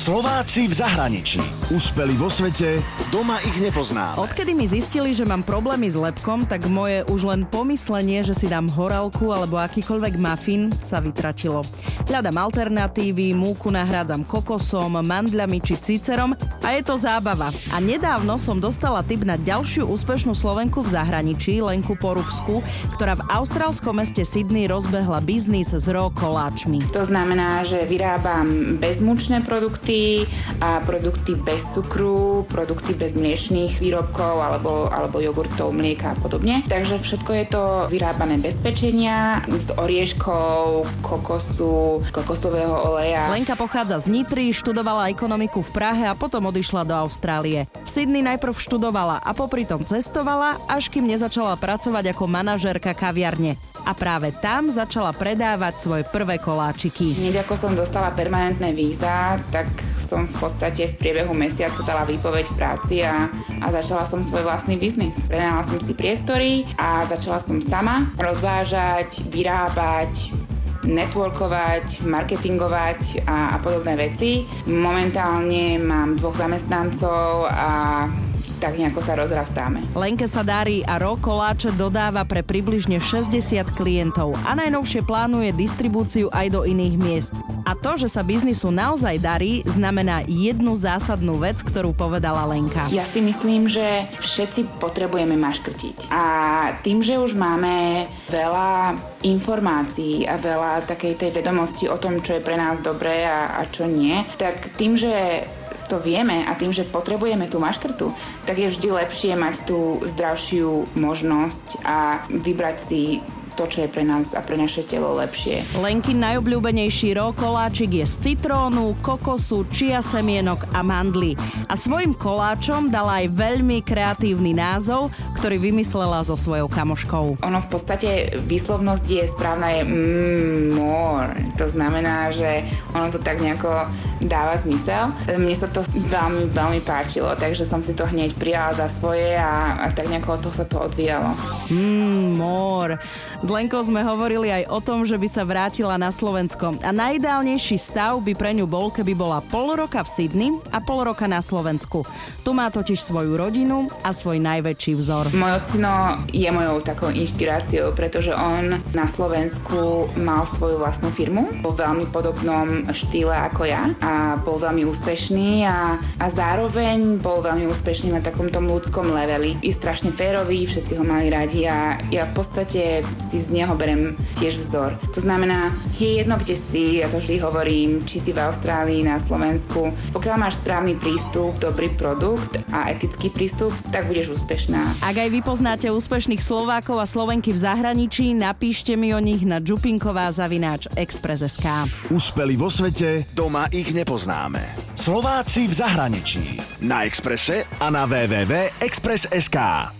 Slováci v zahraničí. Úspeli vo svete, doma ich nepoznáme. Odkedy mi zistili, že mám problémy s lepkom, tak moje už len pomyslenie, že si dám horálku alebo akýkoľvek muffin, sa vytratilo. Hľadám alternatívy, múku nahrádzam kokosom, mandľami či cicerom a je to zábava. A nedávno som dostala tip na ďalšiu úspešnú Slovenku v zahraničí, Lenku Porubsku, ktorá v austrálskom meste Sydney rozbehla biznis s ro koláčmi. To znamená, že vyrábam bezmučné produkty, produkty a produkty bez cukru, produkty bez mliečných výrobkov alebo, alebo jogurtov, mlieka a podobne. Takže všetko je to vyrábané bez pečenia, s orieškou, kokosu, kokosového oleja. Lenka pochádza z Nitry, študovala ekonomiku v Prahe a potom odišla do Austrálie. V Sydney najprv študovala a popri tom cestovala, až kým nezačala pracovať ako manažérka kaviarne. A práve tam začala predávať svoje prvé koláčiky. Hneď ako som dostala permanentné víza, tak som v podstate v priebehu mesiaca dala výpoveď v práci a, a začala som svoj vlastný biznis. Prenala som si priestory a začala som sama rozvážať, vyrábať, networkovať, marketingovať a, a podobné veci. Momentálne mám dvoch zamestnancov a tak nejako sa rozrastáme. Lenke sa darí a rok koláče dodáva pre približne 60 klientov a najnovšie plánuje distribúciu aj do iných miest. A to, že sa biznisu naozaj darí, znamená jednu zásadnú vec, ktorú povedala Lenka. Ja si myslím, že všetci potrebujeme maškrtiť. A tým, že už máme veľa informácií a veľa takej tej vedomosti o tom, čo je pre nás dobré a, a čo nie, tak tým, že to vieme a tým, že potrebujeme tú maškrtu, tak je vždy lepšie mať tú zdravšiu možnosť a vybrať si to, čo je pre nás a pre naše telo lepšie. Lenky najobľúbenejší koláčik je z citrónu, kokosu, čia semienok a mandly. A svojim koláčom dala aj veľmi kreatívny názov, ktorý vymyslela so svojou kamoškou. Ono v podstate výslovnosť je správna je mm, more. To znamená, že ono to tak nejako dáva zmysel. Mne sa to veľmi, veľmi páčilo, takže som si to hneď prijala za svoje a, a tak nejako to sa to odvíjalo. Mmm, more. Lenkou sme hovorili aj o tom, že by sa vrátila na Slovensko. A najideálnejší stav by pre ňu bol, keby bola pol roka v Sydney a pol roka na Slovensku. Tu má totiž svoju rodinu a svoj najväčší vzor. Môj ocino je mojou takou inšpiráciou, pretože on na Slovensku mal svoju vlastnú firmu vo veľmi podobnom štýle ako ja a bol veľmi úspešný a, a zároveň bol veľmi úspešný na takom tom ľudskom leveli. Je strašne férový, všetci ho mali radi a ja v podstate si z neho berem tiež vzor. To znamená, je jedno, kde si, ja to vždy hovorím, či si v Austrálii, na Slovensku. Pokiaľ máš správny prístup, dobrý produkt a etický prístup, tak budeš úspešná. Ak aj vy poznáte úspešných Slovákov a Slovenky v zahraničí, napíšte mi o nich na Čupinková zavináč Express.sk. Úspeli vo svete, doma ich nepoznáme. Slováci v zahraničí. Na Exprese a na www.express.sk.